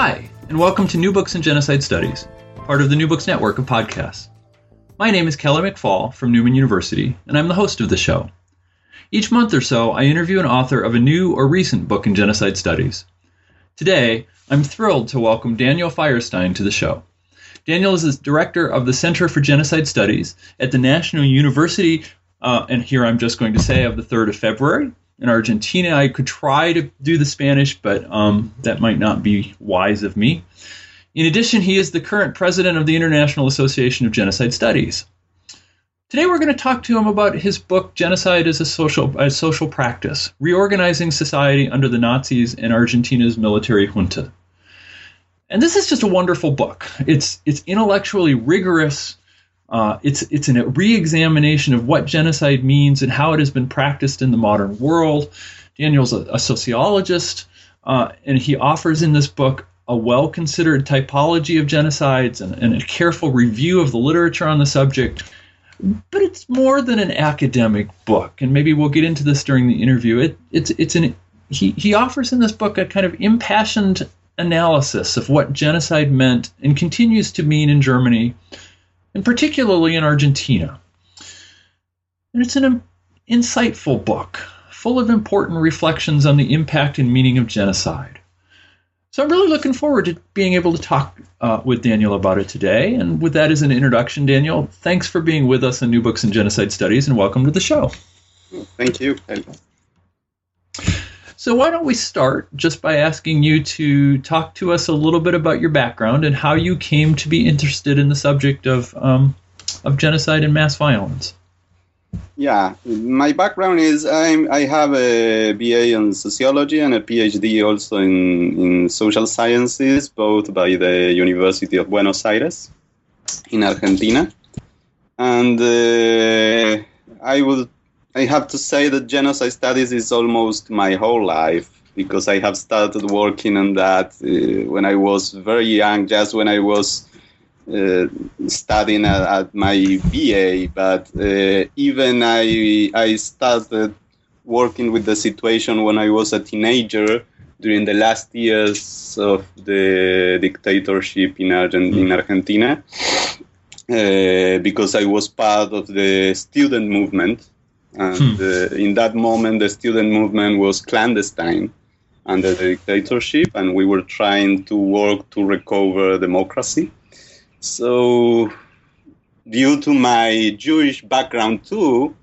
Hi, and welcome to New Books in Genocide Studies, part of the New Books Network of podcasts. My name is Kelly McFall from Newman University, and I'm the host of the show. Each month or so, I interview an author of a new or recent book in genocide studies. Today, I'm thrilled to welcome Daniel Feierstein to the show. Daniel is the director of the Center for Genocide Studies at the National University, uh, and here I'm just going to say of the 3rd of February, in Argentina. I could try to do the Spanish, but um, that might not be wise of me. In addition, he is the current president of the International Association of Genocide Studies. Today, we're going to talk to him about his book, Genocide as a Social, social Practice Reorganizing Society Under the Nazis and Argentina's Military Junta. And this is just a wonderful book. It's, it's intellectually rigorous, uh, it's it's a re-examination of what genocide means and how it has been practiced in the modern world. Daniel's a, a sociologist, uh, and he offers in this book a well-considered typology of genocides and, and, a careful review of the literature on the subject. But it's more than an academic book, and maybe we'll get into this during the interview. It, it's it's an he, he offers in this book a kind of impassioned analysis of what genocide meant and continues to mean in Germany and particularly in Argentina. And it's an insightful book, full of important reflections on the impact and meaning of genocide. So I'm really looking forward to being able to talk uh, with Daniel about it today. And with that as an introduction, Daniel, thanks for being with us on New Books in Genocide Studies, and welcome to the show. Thank you. So, why don't we start just by asking you to talk to us a little bit about your background and how you came to be interested in the subject of um, of genocide and mass violence? Yeah, my background is I'm, I have a BA in sociology and a PhD also in, in social sciences, both by the University of Buenos Aires in Argentina. And uh, I would I have to say that genocide studies is almost my whole life because I have started working on that uh, when I was very young, just when I was uh, studying at, at, my BA. But uh, even I, I started working with the situation when I was a teenager during the last years of the dictatorship in, Argent- in Argentina. Uh, because I was part of the student movement and hmm. uh, in that moment, the student movement was clandestine under the dictatorship, and we were trying to work to recover democracy. So, due to my Jewish background too,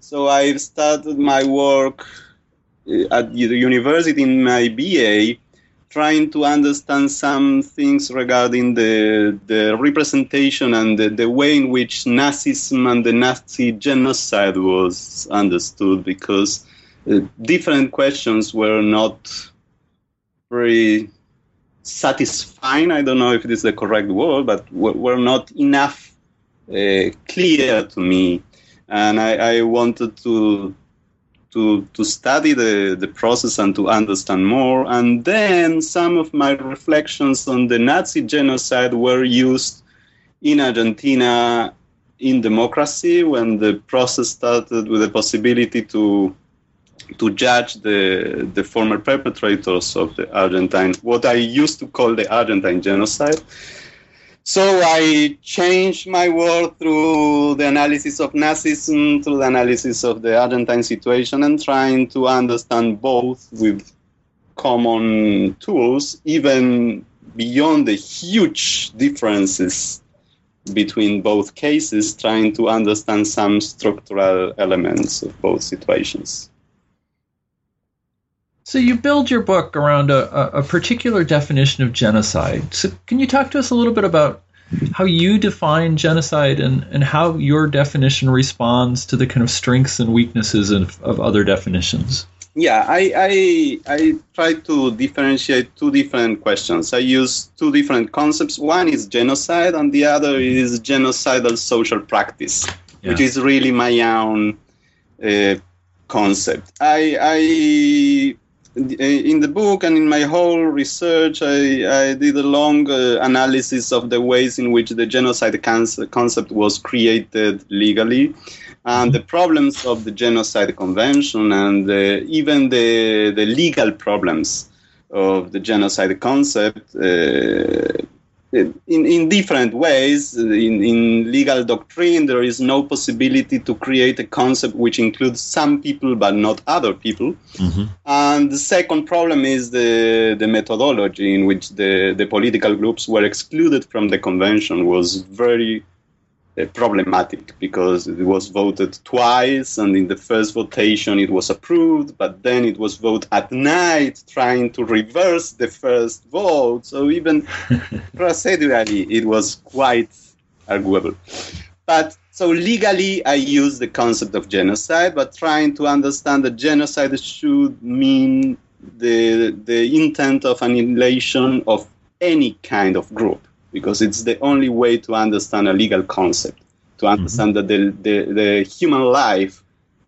so I started my work uh, at the university in my BA trying to understand some things regarding the, the representation and the, the way in which Nazism and the Nazi genocide was understood because uh, different questions were not very satisfying. I don't know if it is the correct word, but were not enough uh, clear to me. And I, I wanted to to, to study the, the process and to understand more. And then some of my reflections on the Nazi genocide were used in Argentina in democracy when the process started with the possibility to to judge the the former perpetrators of the Argentine what I used to call the Argentine genocide so I changed my world through the analysis of Nazism, through the analysis of the Argentine situation, and trying to understand both with common tools, even beyond the huge differences between both cases, trying to understand some structural elements of both situations. So you build your book around a, a, particular definition of genocide. So can you talk to us a little bit about how you define genocide and, and how your definition responds to the kind of strengths and weaknesses of, of other definitions? yeah, I, I I try to differentiate two different questions. I use two different concepts. One is genocide, and the other is genocidal social practice, yeah. which is really my own uh, concept. I, I in the book and in my whole research, I, I did a long uh, analysis of the ways in which the genocide concept was created legally and the problems of the genocide convention and uh, even the, the legal problems of the genocide concept uh, in, in different ways. In, in legal doctrine, there is no possibility to create a concept which includes some people but not other people. Mm-hmm. And the second problem is the, the methodology in which the, the political groups were excluded from the convention was very uh, Uh, problematic because it was voted twice, and in the first votation it was approved, but then it was voted at night, trying to reverse the first vote. So even procedurally, it was quite arguable. But so legally, I use the concept of genocide, but trying to understand that genocide should mean the the intent of annihilation of any kind of group because it's the only way to understand a legal concept, to mm-hmm. understand mm-hmm. that the, the, the human life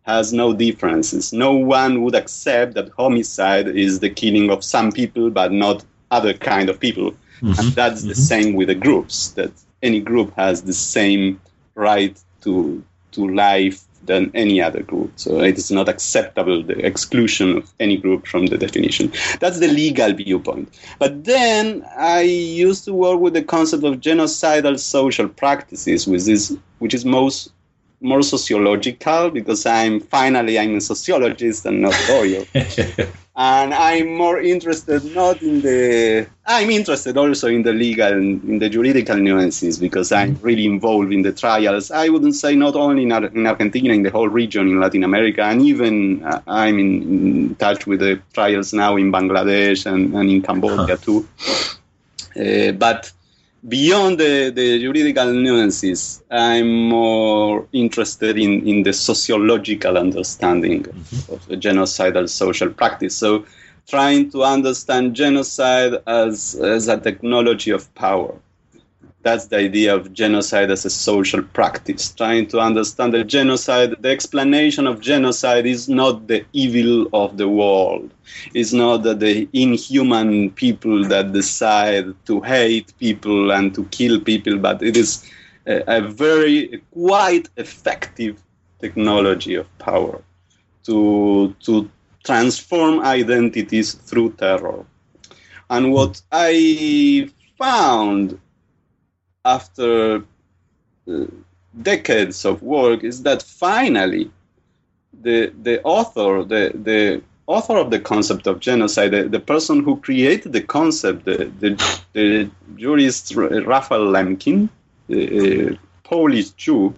has no differences. No one would accept that homicide is the killing of some people but not other kind of people. Mm-hmm. And that's mm-hmm. the same with the groups, that any group has the same right to to life than any other group. So it is not acceptable the exclusion of any group from the definition. That's the legal viewpoint. But then I used to work with the concept of genocidal social practices, which is which is most more sociological because I'm finally I'm a sociologist and not lawyer. and I'm more interested not in the I'm interested also in the legal and in the juridical nuances because I'm really involved in the trials. I wouldn't say not only in, in Argentina, in the whole region in Latin America, and even uh, I'm in, in, touch with the trials now in Bangladesh and, and in Cambodia huh. too. Uh, but beyond the, the juridical nuances, I'm more interested in, in the sociological understanding mm-hmm. of the genocidal social practice. So, trying to understand genocide as, as a technology of power that's the idea of genocide as a social practice. Trying to understand that genocide, the explanation of genocide is not the evil of the world. It's not that the inhuman people that decide to hate people and to kill people, but it is a, a very quite effective technology of power to to transform identities through terror. And what I found after uh, decades of work is that finally the the author the the author of the concept of genocide the, the person who created the concept the the, the jurist Raphael Lemkin the Polish Jew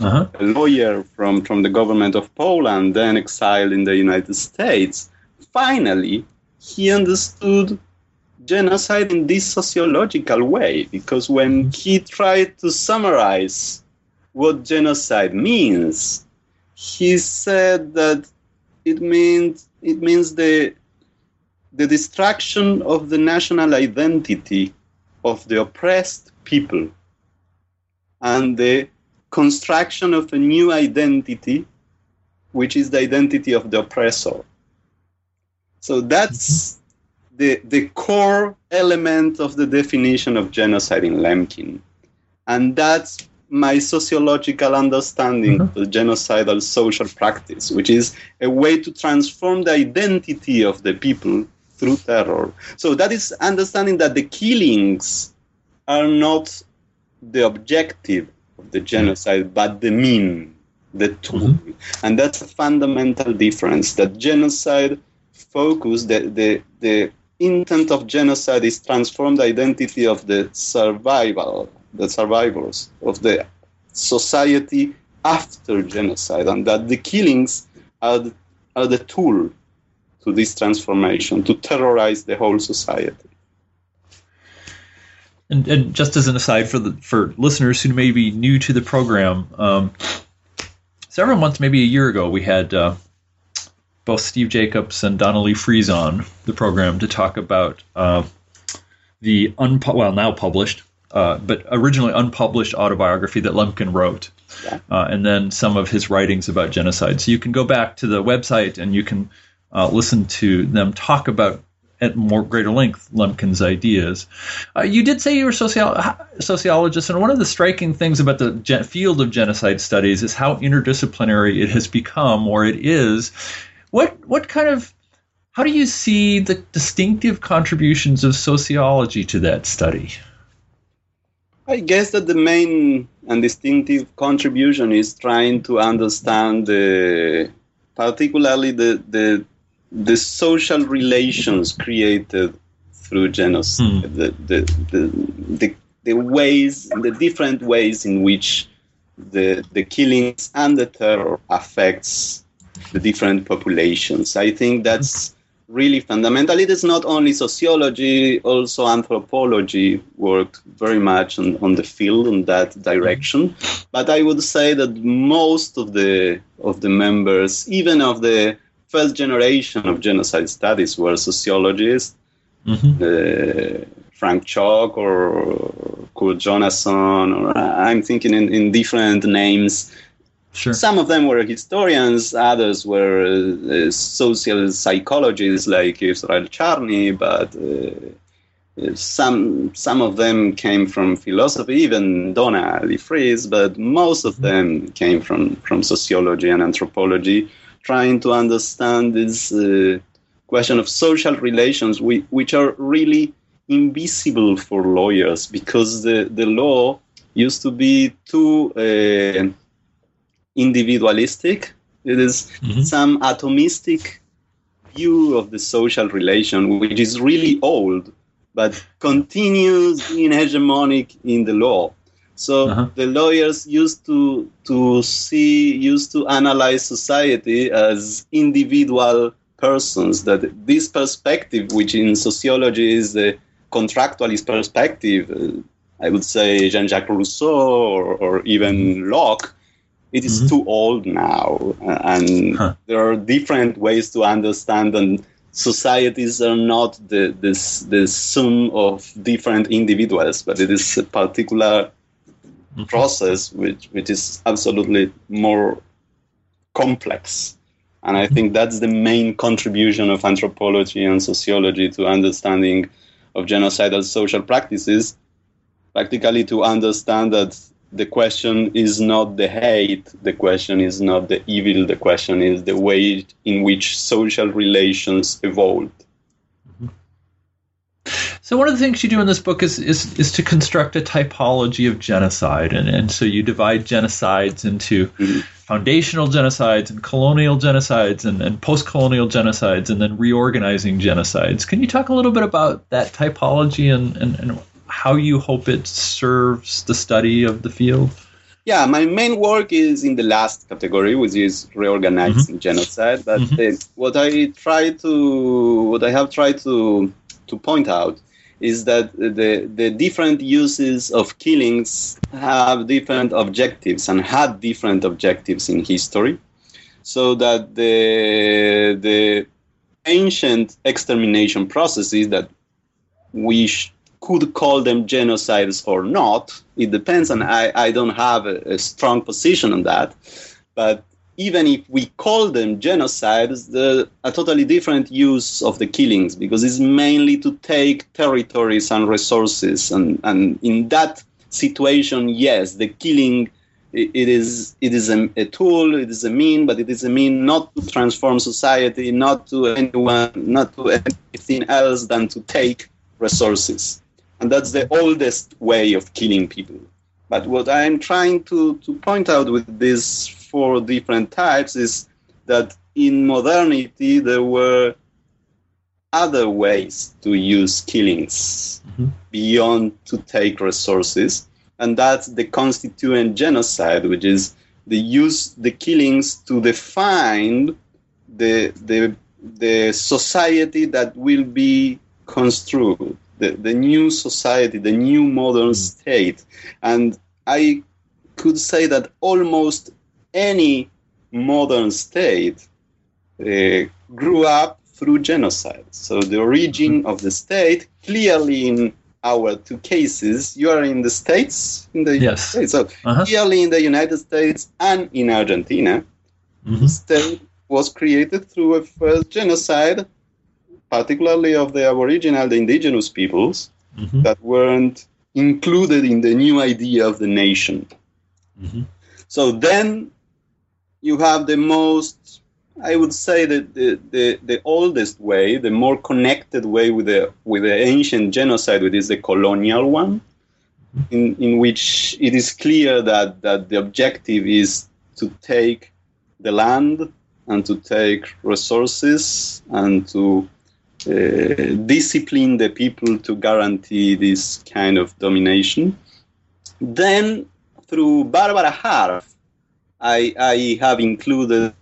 uh-huh. a lawyer from from the government of Poland then exiled in the United States finally he understood genocide in this sociological way because when mm-hmm. he tried to summarize what genocide means, he said that it means it means the the destruction of the national identity of the oppressed people and the construction of a new identity which is the identity of the oppressor. So that's mm-hmm. The, the core element of the definition of genocide in Lemkin. And that's my sociological understanding mm-hmm. of the genocidal social practice, which is a way to transform the identity of the people through terror. So that is understanding that the killings are not the objective of the genocide, but the mean, the tool. Mm-hmm. And that's a fundamental difference that genocide focus the, the, the intent of genocide is transform the identity of the survival, the survivors of the society after genocide, and that the killings are the, are the tool to this transformation, to terrorize the whole society. And, and just as an aside for the for listeners who may be new to the program, um, several months, maybe a year ago, we had uh, both Steve Jacobs and Donna-Lee on the program to talk about uh, the unpu- well now published, uh, but originally unpublished autobiography that Lemkin wrote, yeah. uh, and then some of his writings about genocide. So you can go back to the website and you can uh, listen to them talk about at more greater length Lemkin's ideas. Uh, you did say you were a sociologist, and one of the striking things about the gen- field of genocide studies is how interdisciplinary it has become, or it is. What what kind of how do you see the distinctive contributions of sociology to that study? I guess that the main and distinctive contribution is trying to understand the, particularly the, the, the social relations created through genocide, hmm. the, the, the, the, the ways, the different ways in which the, the killings and the terror affects the different populations. I think that's really fundamental. It is not only sociology, also anthropology worked very much on, on the field in that direction. But I would say that most of the of the members, even of the first generation of genocide studies, were sociologists. Mm-hmm. Uh, Frank Chalk or Kurt Jonassohn, or I'm thinking in, in different names Sure. Some of them were historians, others were uh, social psychologists like Israel Charny, but uh, some some of them came from philosophy, even Donna-Lee Frieze, but most of them came from, from sociology and anthropology, trying to understand this uh, question of social relations, which are really invisible for lawyers because the, the law used to be too uh, individualistic. It is mm-hmm. some atomistic view of the social relation, which is really old, but continues in hegemonic in the law. So uh-huh. the lawyers used to to see, used to analyze society as individual persons. That this perspective, which in sociology is the contractualist perspective, uh, I would say Jean-Jacques Rousseau or, or even Locke, it is mm-hmm. too old now, and huh. there are different ways to understand and societies are not the this the sum of different individuals, but it is a particular mm-hmm. process which which is absolutely more complex. And I think that's the main contribution of anthropology and sociology to understanding of genocidal social practices, practically to understand that the question is not the hate, the question is not the evil, the question is the way in which social relations evolved. So one of the things you do in this book is is, is to construct a typology of genocide, and, and so you divide genocides into mm-hmm. foundational genocides and colonial genocides and, and post-colonial genocides, and then reorganizing genocides. Can you talk a little bit about that typology and, and, and how you hope it serves the study of the field? Yeah, my main work is in the last category, which is reorganizing mm-hmm. genocide. But mm-hmm. uh, what I try to, what I have tried to to point out is that the the different uses of killings have different objectives and had different objectives in history, so that the the ancient extermination processes that we sh- could call them genocides or not. It depends, and mm-hmm. I, I don't have a, a strong position on that. But even if we call them genocides, the, a totally different use of the killings because it's mainly to take territories and resources. And, and in that situation, yes, the killing it is it is a, a, tool, it is a mean, but it is a mean not to transform society, not to anyone, not to anything else than to take resources. And that's the oldest way of killing people. But what I'm trying to, to point out with these four different types is that in modernity there were other ways to use killings mm-hmm. beyond to take resources. And that's the constituent genocide, which is the use the killings to define the the the society that will be construed the, the new society, the new modern mm. state. And I could say that almost any modern state uh, grew up through genocide. So the origin mm-hmm. of the state, clearly in our two cases, you are in the States, in the yes. States. So uh-huh. clearly in the United States and in Argentina, mm-hmm. the state was created through a first genocide, particularly of the Aboriginal, the indigenous peoples, mm-hmm. that weren't included in the new idea of the nation. Mm-hmm. So then you have the most I would say that the, the, the, oldest way, the more connected way with the with the ancient genocide, which is the colonial one, in, in which it is clear that, that the objective is to take the land and to take resources and to Uh, discipline the people to guarantee this kind of domination. Then, through Barbara Harff, I, I have included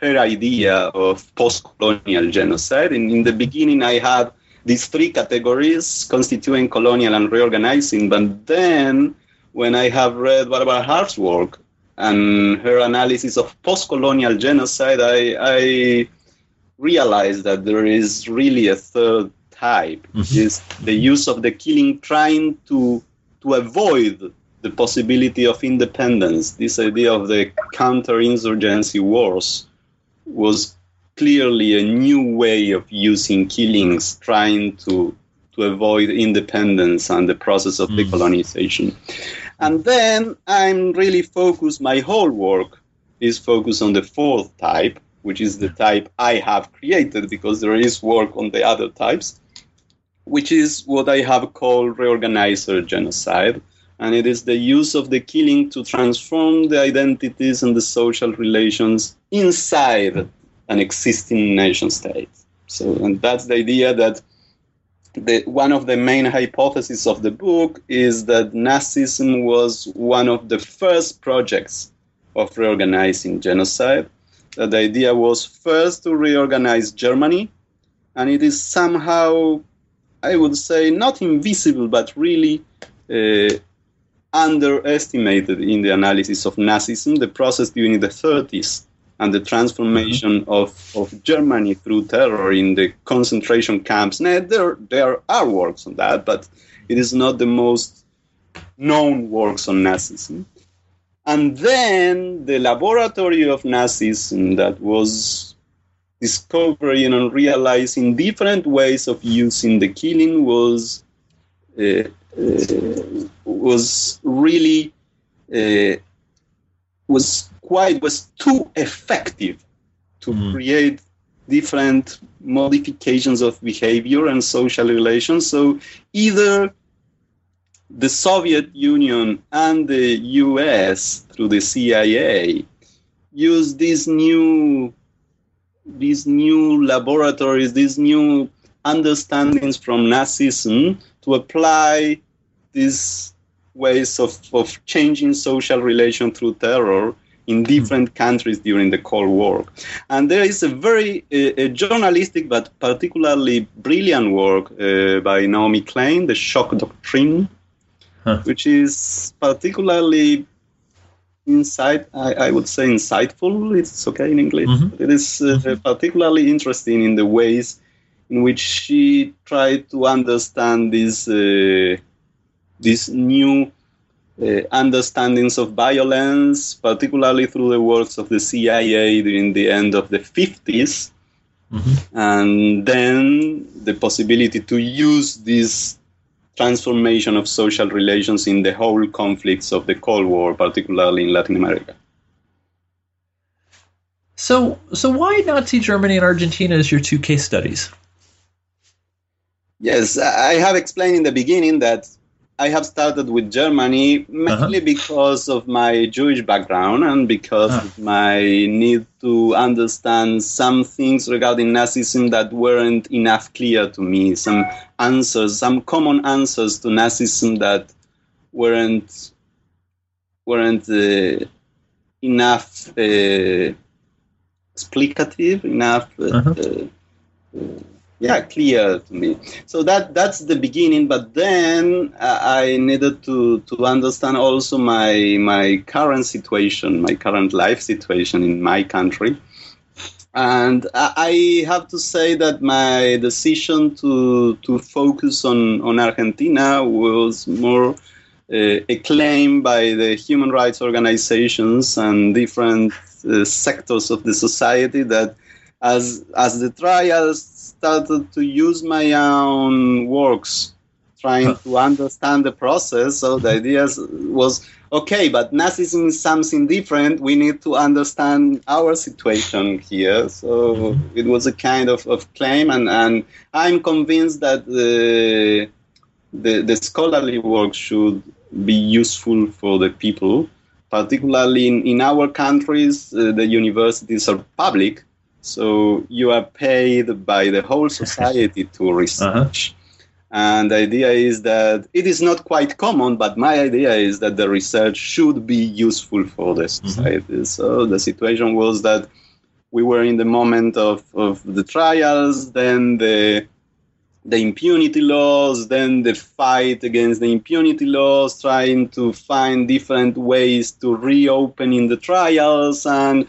her idea of post-colonial genocide. And in the beginning, I had these three categories, constituent, colonial, and reorganizing. But then, when I have read Barbara Harff's work and her analysis of post-colonial genocide, I, I realized that there is really a third type, mm-hmm. is the use of the killing trying to to avoid the possibility of independence, this idea of the counterinsurgency wars was clearly a new way of using killings, trying to to avoid independence and the process of mm. decolonization. And then I'm really focused. My whole work is focused on the fourth type, which is the type I have created because there is work on the other types, which is what I have called reorganizer genocide. And it is the use of the killing to transform the identities and the social relations inside an existing nation state. So, and that's the idea that the, one of the main hypotheses of the book is that Nazism was one of the first projects of reorganizing genocide. That the idea was first to reorganize Germany, and it is somehow, I would say, not invisible, but really uh, underestimated in the analysis of Nazism, the process during the 30s and the transformation mm-hmm. of, of Germany through terror in the concentration camps. Now, there, there are works on that, but it is not the most known works on Nazism. And then the laboratory of Nazism that was discovering and realizing different ways of using the killing was uh, uh, was really uh, was quite was too effective to mm. create different modifications of behavior and social relations. So either the Soviet Union and the US through the CIA use these new these new laboratories, these new understandings from Nazism to apply these ways of, of changing social relation through terror in different countries during the Cold War. And there is a very uh, a journalistic but particularly brilliant work uh, by Naomi Klein, The Shock Doctrine, huh. which is particularly insight I, I, would say insightful it's okay in english mm-hmm. it is uh, mm-hmm. particularly interesting in the ways in which she tried to understand these uh, these new uh, understandings of violence, particularly through the works of the CIA during the end of the 50s. Mm-hmm. And then the possibility to use this transformation of social relations in the whole conflicts of the Cold War, particularly in Latin America. So, so why Nazi Germany and Argentina as your two case studies? Yes, I have explained in the beginning that I have started with Germany mainly uh-huh. because of my Jewish background and because uh-huh. of my need to understand some things regarding Nazism that weren't enough clear to me. Some answers, some common answers to Nazism that weren't weren't uh, enough uh, explicative, enough. Uh, uh-huh. Yeah clear to me. So that that's the beginning but then uh, i needed to to understand also my my current situation my current life situation in my country. And I have to say that my decision to to focus on on Argentina was more uh, acclaimed by the human rights organizations and different uh, sectors of the society that as as the trials started to use my own works trying to understand the process. So the idea was okay but nazism is something different. We need to understand our situation here. So it was a kind of, of claim and, and i'm convinced that the, the, the scholarly work should be useful for the people particularly in, in our countries uh, the universities are public so you are paid by the whole society to research. Uh-huh. And the idea is that it is not quite common, but my idea is that the research should be useful for the mm-hmm. society. Mm-hmm. So the situation was that we were in the moment of, of the trials, then the the impunity laws, then the fight against the impunity laws, trying to find different ways to reopen in the trials and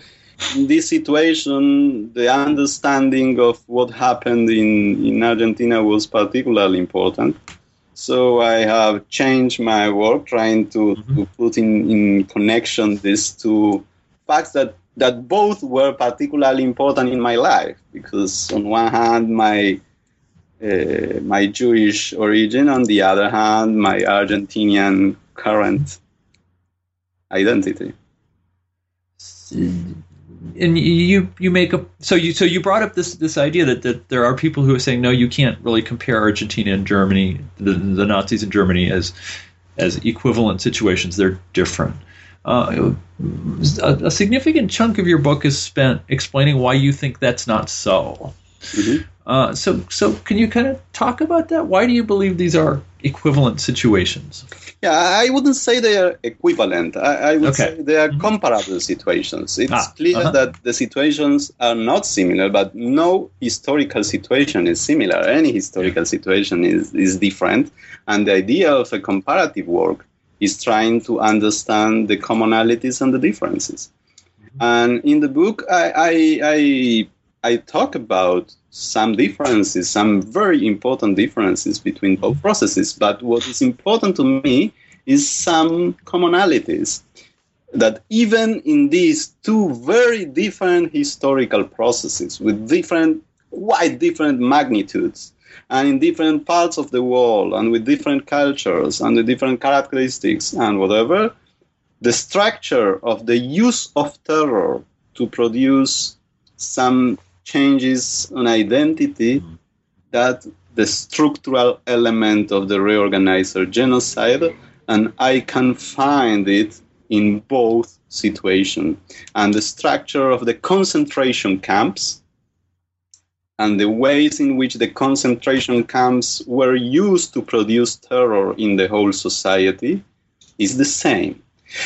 in this situation, the understanding of what happened in, in Argentina was particularly important. So I have changed my work, trying to, mm-hmm. to put in, in connection these two facts that, that both were particularly important in my life. Because on one hand, my uh, my Jewish origin, on the other hand, my Argentinian current identity and you you make a so you so you brought up this this idea that, that there are people who are saying no you can't really compare Argentina and Germany the, the Nazis in Germany as as equivalent situations. They're different. Uh, a, a, significant chunk of your book is spent explaining why you think that's not so. Mm-hmm. Uh, so so can you kind of talk about that why do you believe these are equivalent situations yeah, I wouldn't say they are equivalent. I, I would okay. say they are mm-hmm. comparable situations. It's ah, clear uh-huh. that the situations are not similar, but no historical situation is similar. Any historical situation is, is different. And the idea of a comparative work is trying to understand the commonalities and the differences. Mm-hmm. And in the book, I, I, I, I talk about some differences, some very important differences between both processes. But what is important to me is some commonalities that even in these two very different historical processes with different, quite different magnitudes, and in different parts of the world, and with different cultures, and with different characteristics, and whatever, the structure of the use of terror to produce some changes on identity that the structural element of the reorganizer genocide, and I can find it in both situations. And the structure of the concentration camps and the ways in which the concentration camps were used to produce terror in the whole society is the same.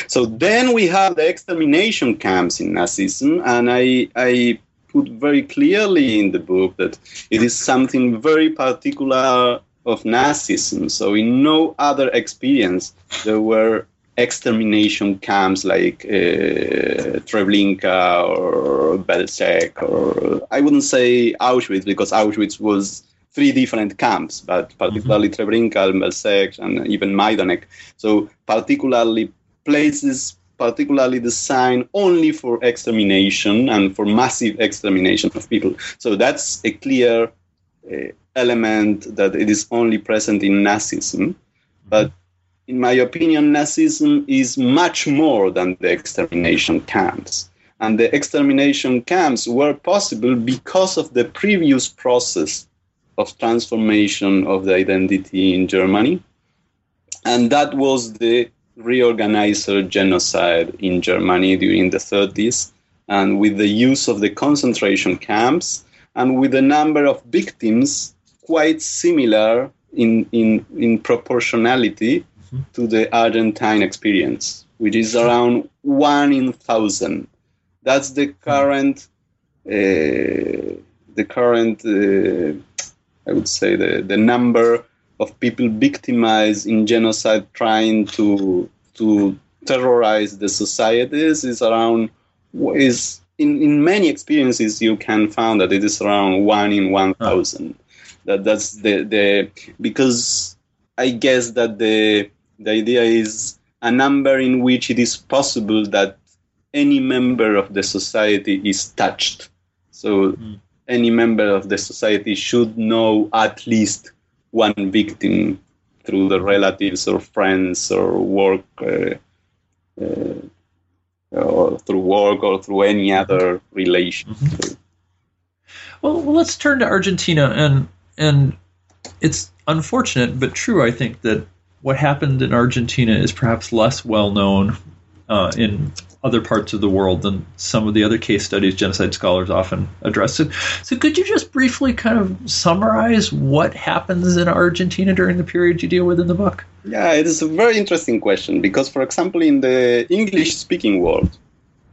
So then we have the extermination camps in Nazism, and I, I put very clearly in the book that it is something very particular of Nazism. So in no other experience there were extermination camps like uh, Treblinka or Belzec or I wouldn't say Auschwitz because Auschwitz was three different camps, but particularly mm-hmm. Treblinka, Belzec, and even Majdanek. So particularly places particularly designed only for extermination and for massive extermination of people. So that's a clear uh, element that it is only present in Nazism. But in my opinion, Nazism is much more than the extermination camps. And the extermination camps were possible because of the previous process of transformation of the identity in Germany. And that was the reorganizer genocide in Germany during the 30s, and with the use of the concentration camps, and with a number of victims quite similar in, in, in proportionality mm-hmm. to the Argentine experience, which is around one in thousand. That's the current, uh, the current, uh, I would say, the, the number of people victimized in genocide trying to to terrorize the societies is around is in, in many experiences you can find that it is around one in one thousand. Huh. That that's the the because I guess that the the idea is a number in which it is possible that any member of the society is touched. So mm. any member of the society should know at least one victim through the relatives or friends or work uh, uh, or through work or through any other relation. Mm-hmm. Well, let's turn to Argentina, and and it's unfortunate but true. I think that what happened in Argentina is perhaps less well known uh, in other parts of the world than some of the other case studies genocide scholars often address. So, so, could you just briefly kind of summarize what happens in Argentina during the period you deal with in the book? Yeah, it is a very interesting question because, for example, in the English speaking world,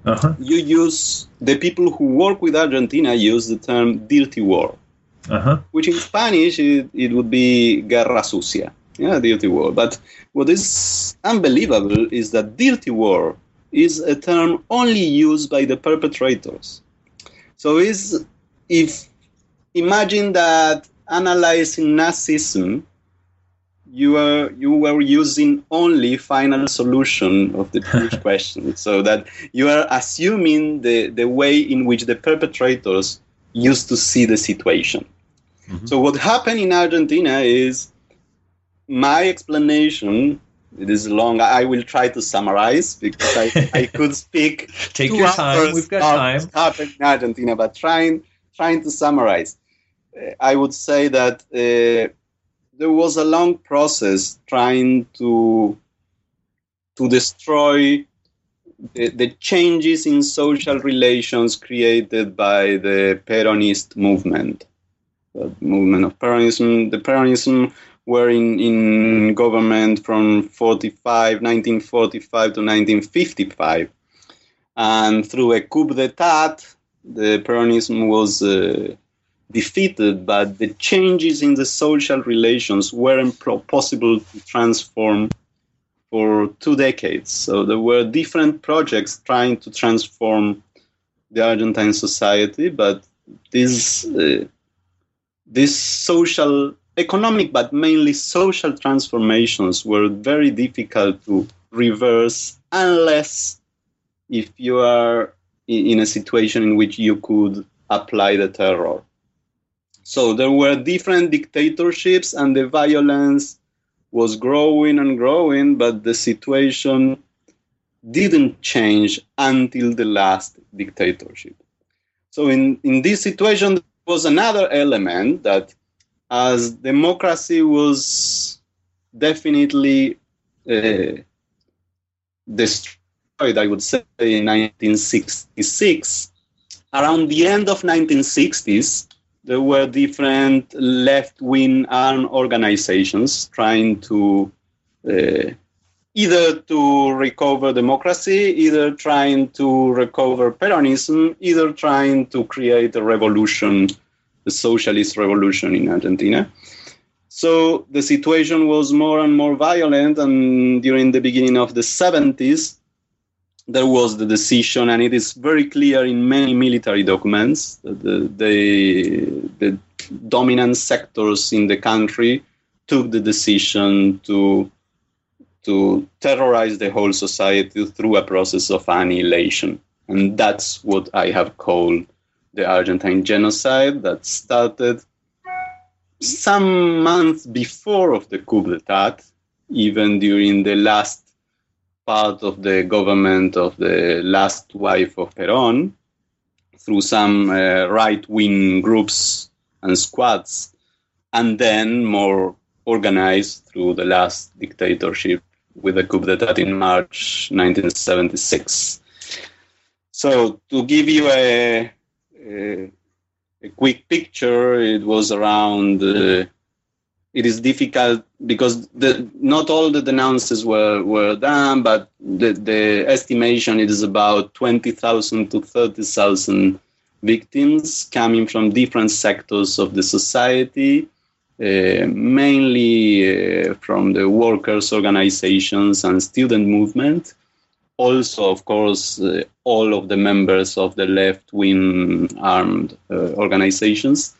uh-huh. you use the people who work with Argentina use the term dirty war, uh-huh. which in Spanish it, it would be guerra sucia. Yeah, dirty war. But what is unbelievable is that dirty war is a term only used by the perpetrators. So is if imagine that analyzing Nazism, you are you were using only final solution of the Jewish question, so that you are assuming the, the way in which the perpetrators used to see the situation. Mm-hmm. So what happened in Argentina is my explanation it is long. I will try to summarize because I, I could speak. Take your time. We've got time. Happened in Argentina, but trying trying to summarize, uh, I would say that uh, there was a long process trying to to destroy the, the, changes in social relations created by the Peronist movement. The movement of Peronism. The Peronism were in, in government from 45, 1945 to 1955. And through a coup d'etat, the Peronism was uh, defeated, but the changes in the social relations weren't possible to transform for two decades. So there were different projects trying to transform the Argentine society, but this uh, these social economic but mainly social transformations were very difficult to reverse unless if you are in a situation in which you could apply the terror. So there were different dictatorships and the violence was growing and growing, but the situation didn't change until the last dictatorship. So in, in this situation, there was another element that as democracy was definitely uh, destroyed, I would say, in 1966. Around the end of 1960s, there were different left-wing armed organizations trying to uh, either to recover democracy, either trying to recover Peronism, either trying to create a revolution the socialist revolution in Argentina. So the situation was more and more violent, and during the beginning of the 70s, there was the decision, and it is very clear in many military documents that the, the, the dominant sectors in the country took the decision to to terrorize the whole society through a process of annihilation. And that's what I have called the Argentine genocide that started some months before of the coup d'etat, even during the last part of the government of the last wife of Perón, through some uh, right-wing groups and squads, and then more organized through the last dictatorship with the coup d'etat in March 1976. So to give you a a quick picture, it was around. Uh, it is difficult because the, not all the denounces were, were done, but the, the estimation is about 20,000 to 30,000 victims coming from different sectors of the society, uh, mainly uh, from the workers' organizations and student movement, also, of course, uh, all of the members of the left-wing armed uh, organizations,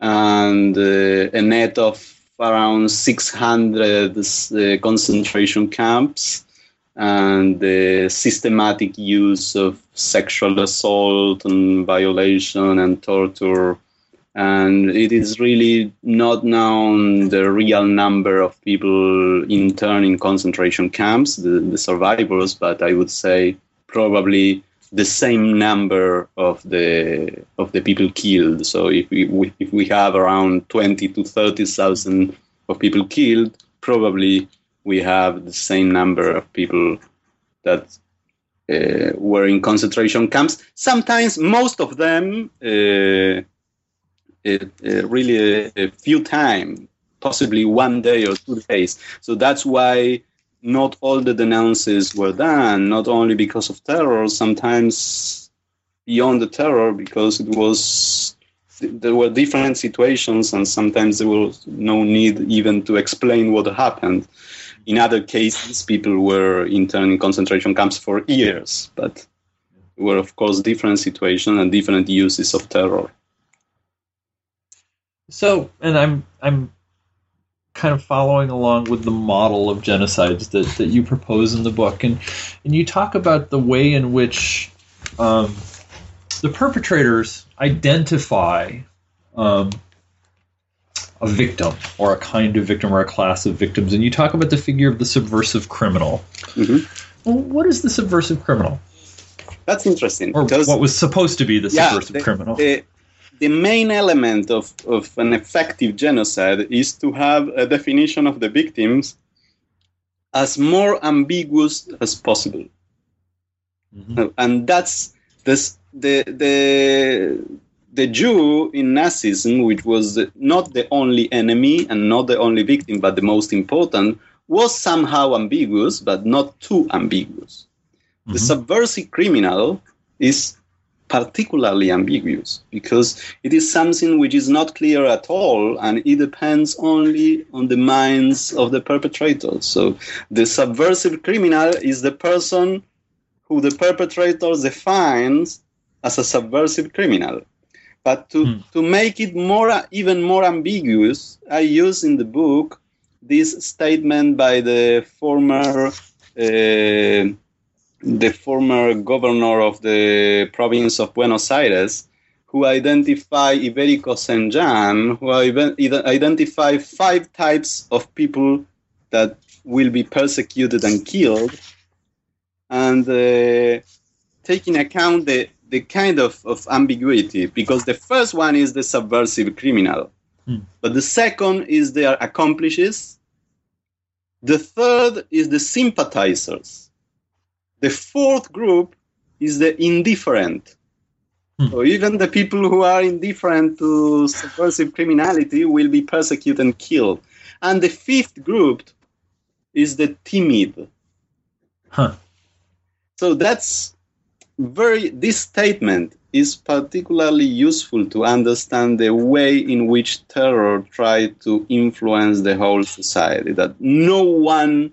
and uh, a net of around 600 uh, concentration camps and the systematic use of sexual assault and violation and torture. And it is really not known the real number of people interned in concentration camps, the, the survivors, but I would say probably the same number of the of the people killed. So if we if we have around twenty to thirty thousand of people killed, probably we have the same number of people that uh, were in concentration camps. Sometimes most of them uh, Uh, uh, really a, a few time, possibly one day or two days. So that's why not all the denounces were done, not only because of terror, sometimes beyond the terror, because it was there were different situations, and sometimes there was no need even to explain what happened. In other cases, people were interned in concentration camps for years, but were of course different situations and different uses of terror. So, and I'm I'm kind of following along with the model of genocides that, that you propose in the book, and and you talk about the way in which um, the perpetrators identify um, a victim or a kind of victim or a class of victims, and you talk about the figure of the subversive criminal. Mm-hmm. Well, what is the subversive criminal? That's interesting. Or what was supposed to be the subversive yeah, the, criminal? The, the main element of, of an effective genocide is to have a definition of the victims as more ambiguous as possible. Mm-hmm. And that's this, the, the, the Jew in Nazism, which was not the only enemy and not the only victim, but the most important, was somehow ambiguous, but not too ambiguous. Mm-hmm. The subversive criminal is particularly ambiguous because it is something which is not clear at all and it depends only on the minds of the perpetrators. So the subversive criminal is the person who the perpetrator defines as a subversive criminal. But to, hmm. to make it more even more ambiguous, I use in the book this statement by the former uh, the former governor of the province of Buenos Aires, who identified Ibérico Saint-Jean, who identified five types of people that will be persecuted and killed, and uh, taking account the, the kind of, of ambiguity, because the first one is the subversive criminal, hmm. but the second is their accomplices, the third is the sympathizers, the fourth group is the indifferent. Hmm. So even the people who are indifferent to subversive criminality will be persecuted and killed. And the fifth group is the timid. Huh. So that's very, this statement is particularly useful to understand the way in which terror tried to influence the whole society. That no one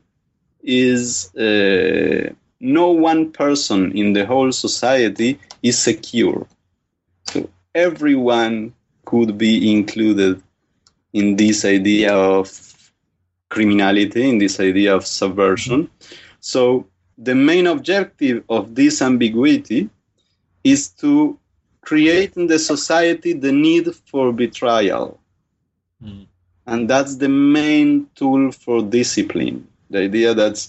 is uh, no one person in the whole society is secure. So everyone could be included in this idea of criminality, in this idea of subversion. So the main objective of this ambiguity is to create in the society the need for betrayal. Mm. And that's the main tool for discipline. The idea that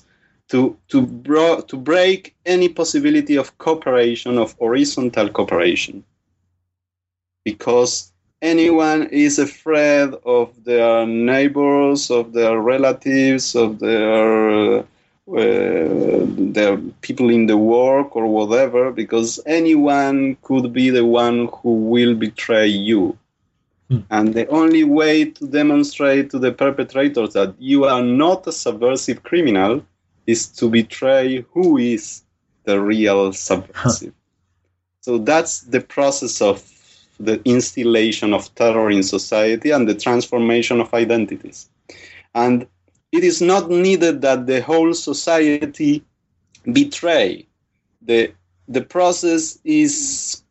to to bro- to break any possibility of cooperation of horizontal cooperation because anyone is afraid of their neighbors of their relatives of their uh, their people in the work or whatever because anyone could be the one who will betray you hmm. and the only way to demonstrate to the perpetrators that you are not a subversive criminal is to betray who is the real subversive. so that's the process of the installation of terror in society and the transformation of identities. And it is not needed that the whole society betray, the the process is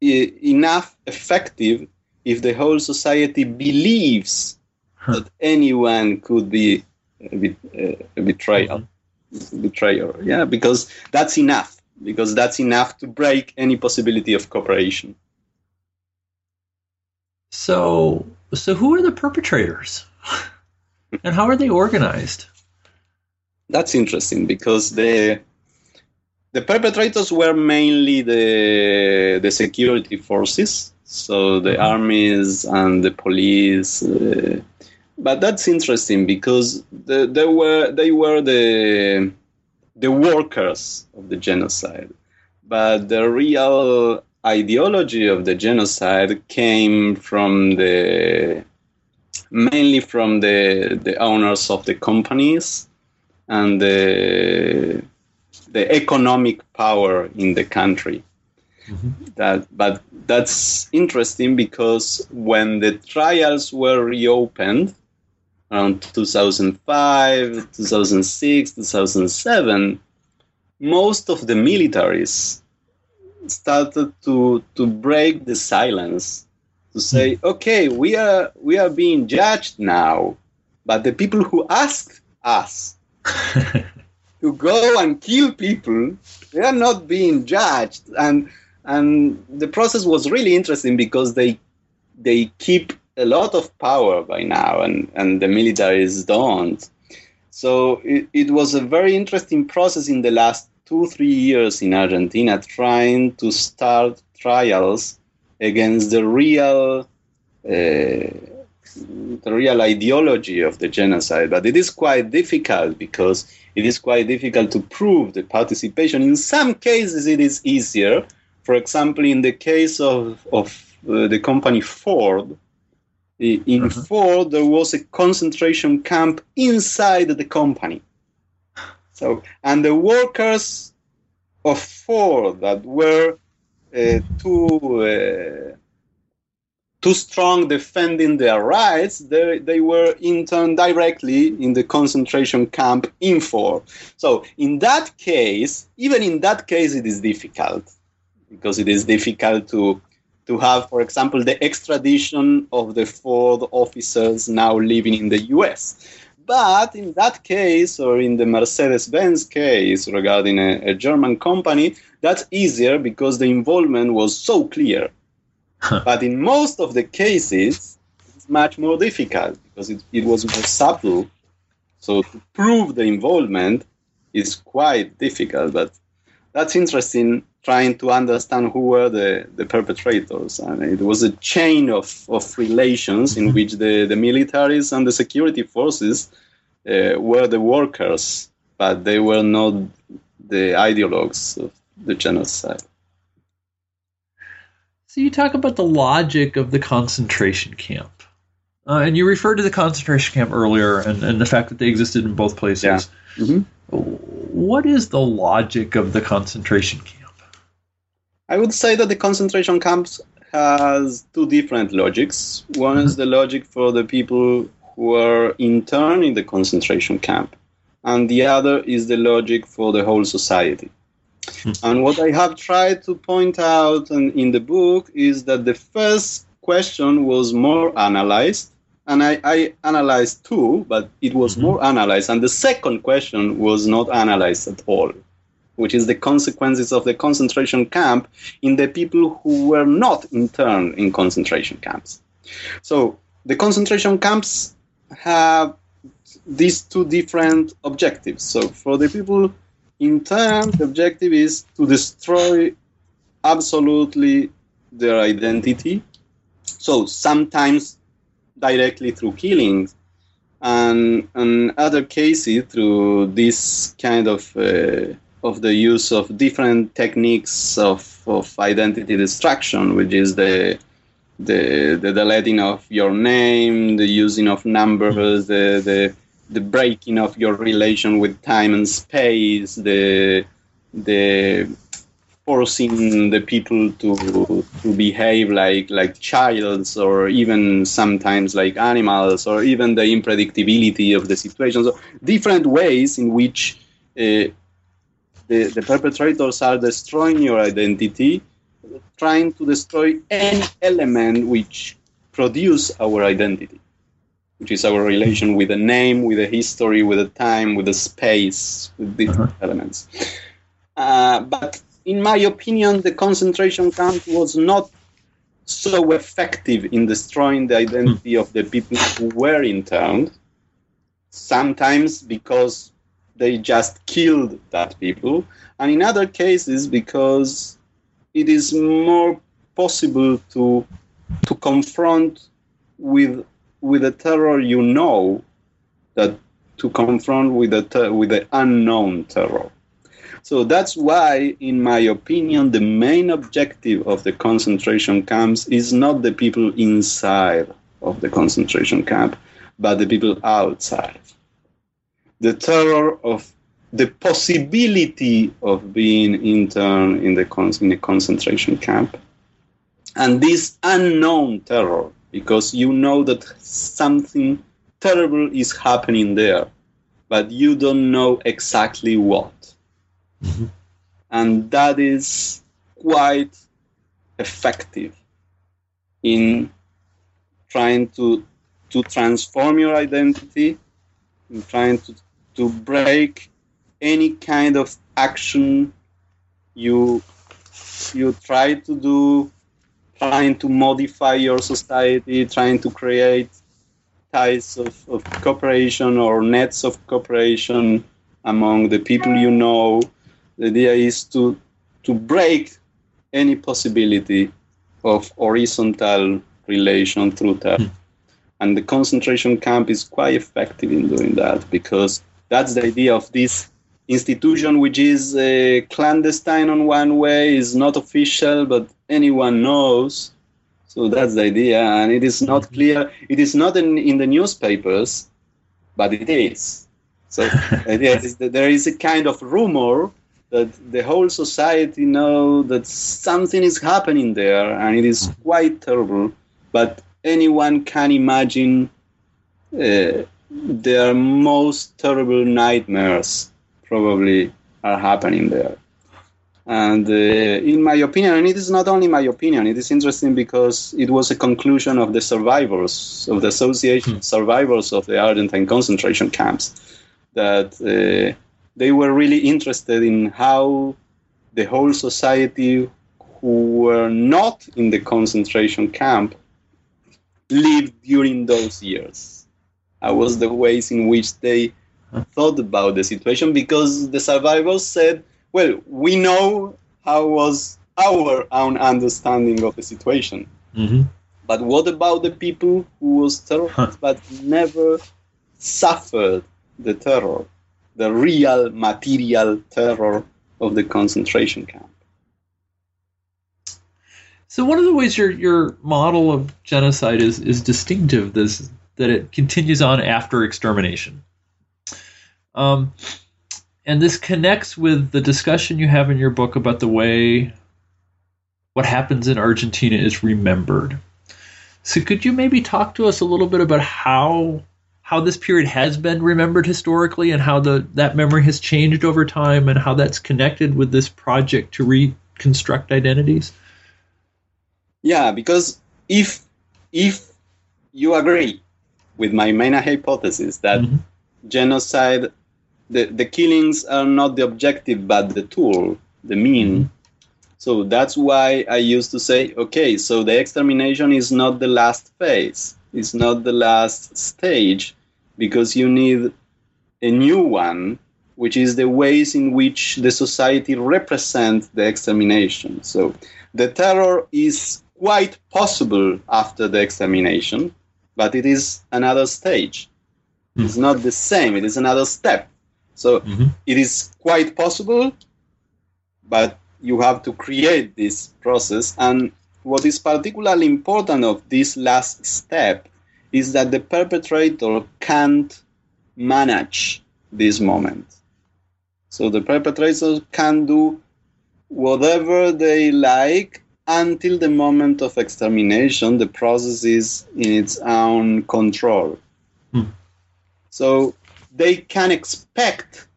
e- enough effective if the whole society believes Huh. that anyone could be a, bet- a betrayal, mm-hmm. Betrayer. Yeah, because that's enough. Because that's enough to break any possibility of cooperation. So, so who are the perpetrators, and how are they organized? That's interesting because the the perpetrators were mainly the the security forces, so the armies and the police. Uh, but that's interesting because the, they were they were the the workers of the genocide, but the real ideology of the genocide came from the mainly from the the owners of the companies and the the economic power in the country. Mm-hmm. That, but that's interesting because when the trials were reopened around 2005, 2006, 2007, most of the militaries started to to break the silence to say, hmm. okay, we are we are being judged now, but the people who asked us to go and kill people, they are not being judged. And and the process was really interesting because they they keep a lot of power by now, and and the militaries don't. So it, it was a very interesting process in the last two three years in Argentina, trying to start trials against the real. Uh, the real ideology of the genocide, but it is quite difficult because it is quite difficult to prove the participation. In some cases, it is easier. For example, in the case of, of uh, the company Ford, in Mhm. Ford, there was a concentration camp inside the company. So, and the workers of Ford that were uh, too uh, too strong defending their rights, they, they were interned directly in the concentration camp in Ford. So in that case, even in that case, it is difficult because it is difficult to to have, for example, the extradition of the Ford officers now living in the U.S. But in that case, or in the Mercedes-Benz case regarding a, a German company, that's easier because the involvement was so clear. But in most of the cases, it's much more difficult because it, it was more subtle. So to prove the involvement is quite difficult. But that's interesting trying to understand who were the, the perpetrators. And it was a chain of, of relations in which the, the militaries and the security forces uh, were the workers, but they were not the ideologues of the genocide. So you talk about the logic of the concentration camp. Uh, and you referred to the concentration camp earlier and, and the fact that they existed in both places. Yeah. Mhm. What is the logic of the concentration camp? I would say that the concentration camps has two different logics. One is mm-hmm. the logic for the people who are interned in the concentration camp, and the other is the logic for the whole society. Hmm. And what I have tried to point out in, in the book is that the first question was more analyzed, and I, I analyzed two, but it was mm-hmm. more analyzed, and the second question was not analyzed at all which is the consequences of the concentration camp in the people who were not interned in concentration camps. So the concentration camps have these two different objectives. So for the people interned, the objective is to destroy absolutely their identity. So sometimes directly through killings, and in other cases through this kind of uh, of the use of different techniques of, of identity destruction, which is the, the the deleting of your name, the using of numbers, the the, the breaking of your relation with time and space, the the forcing the people to to behave like like childs or even sometimes like animals or even the unpredictability of the situation so different ways in which uh, the, the perpetrators are destroying your identity, trying to destroy any element which produce our identity, which is our relation with the name, with the history, with the time, with the space, with different uh-huh. elements. Uh, but in my opinion, the concentration camp was not so effective in destroying the identity of the people who were interned. Sometimes because they just killed that people, and in other cases because it is more possible to to confront with with the terror you know that to confront with the ter- with the unknown terror. So that's why, in my opinion, the main objective of the concentration camps is not the people inside of the concentration camp, but the people outside. The terror of the possibility of being interned in the con- in a concentration camp, and this unknown terror, because you know that something terrible is happening there, but you don't know exactly what. Mm-hmm. And that is quite effective in trying to to transform your identity, in trying to, to break any kind of action you you try to do, trying to modify your society, trying to create ties of, of cooperation or nets of cooperation among the people you know, the idea is to to break any possibility of horizontal relation through that. Mm. And the concentration camp is quite effective in doing that because that's the idea of this institution, which is uh, clandestine on one way, is not official, but anyone knows. So that's the idea, and it is not clear. It is not in, in the newspapers, but it is. So the idea is that there is a kind of rumor that the whole society know that something is happening there and it is quite terrible. But anyone can imagine uh, their most terrible nightmares probably are happening there. And uh, in my opinion and it is not only my opinion it is interesting because it was a conclusion of the survivors of the association hmm. survivors of the argentine concentration camps that uh, they were really interested in how the whole society who were not in the concentration camp lived during those years. I was the ways in which they thought about the situation because the survivors said, well, we know how was our own understanding of the situation. Mm-hmm. But what about the people who was terrorized but never suffered the terror? The real material terror of the concentration camp. So one of the ways your your model of genocide is is distinctive is that it continues on after extermination. Um, and this connects with the discussion you have in your book about the way what happens in Argentina is remembered. So could you maybe talk to us a little bit about how how this period has been remembered historically and how the that memory has changed over time and how that's connected with this project to reconstruct identities? Yeah, because if if you agree with my main hypothesis that mm-hmm. genocide the, the killings are not the objective but the tool, the mean. Mm-hmm. So that's why I used to say, okay, so the extermination is not the last phase, it's not the last stage, because you need a new one, which is the ways in which the society represents the extermination. So the terror is quite possible after the extermination, but it is another stage. Mm-hmm. It's not the same, it is another step. So mm-hmm. it is quite possible, but you have to create this process. And what is particularly important of this last step is that the perpetrator can't manage this moment. So the perpetrator can do whatever they like until the moment of extermination. The process is in its own control. Hmm. So they can expect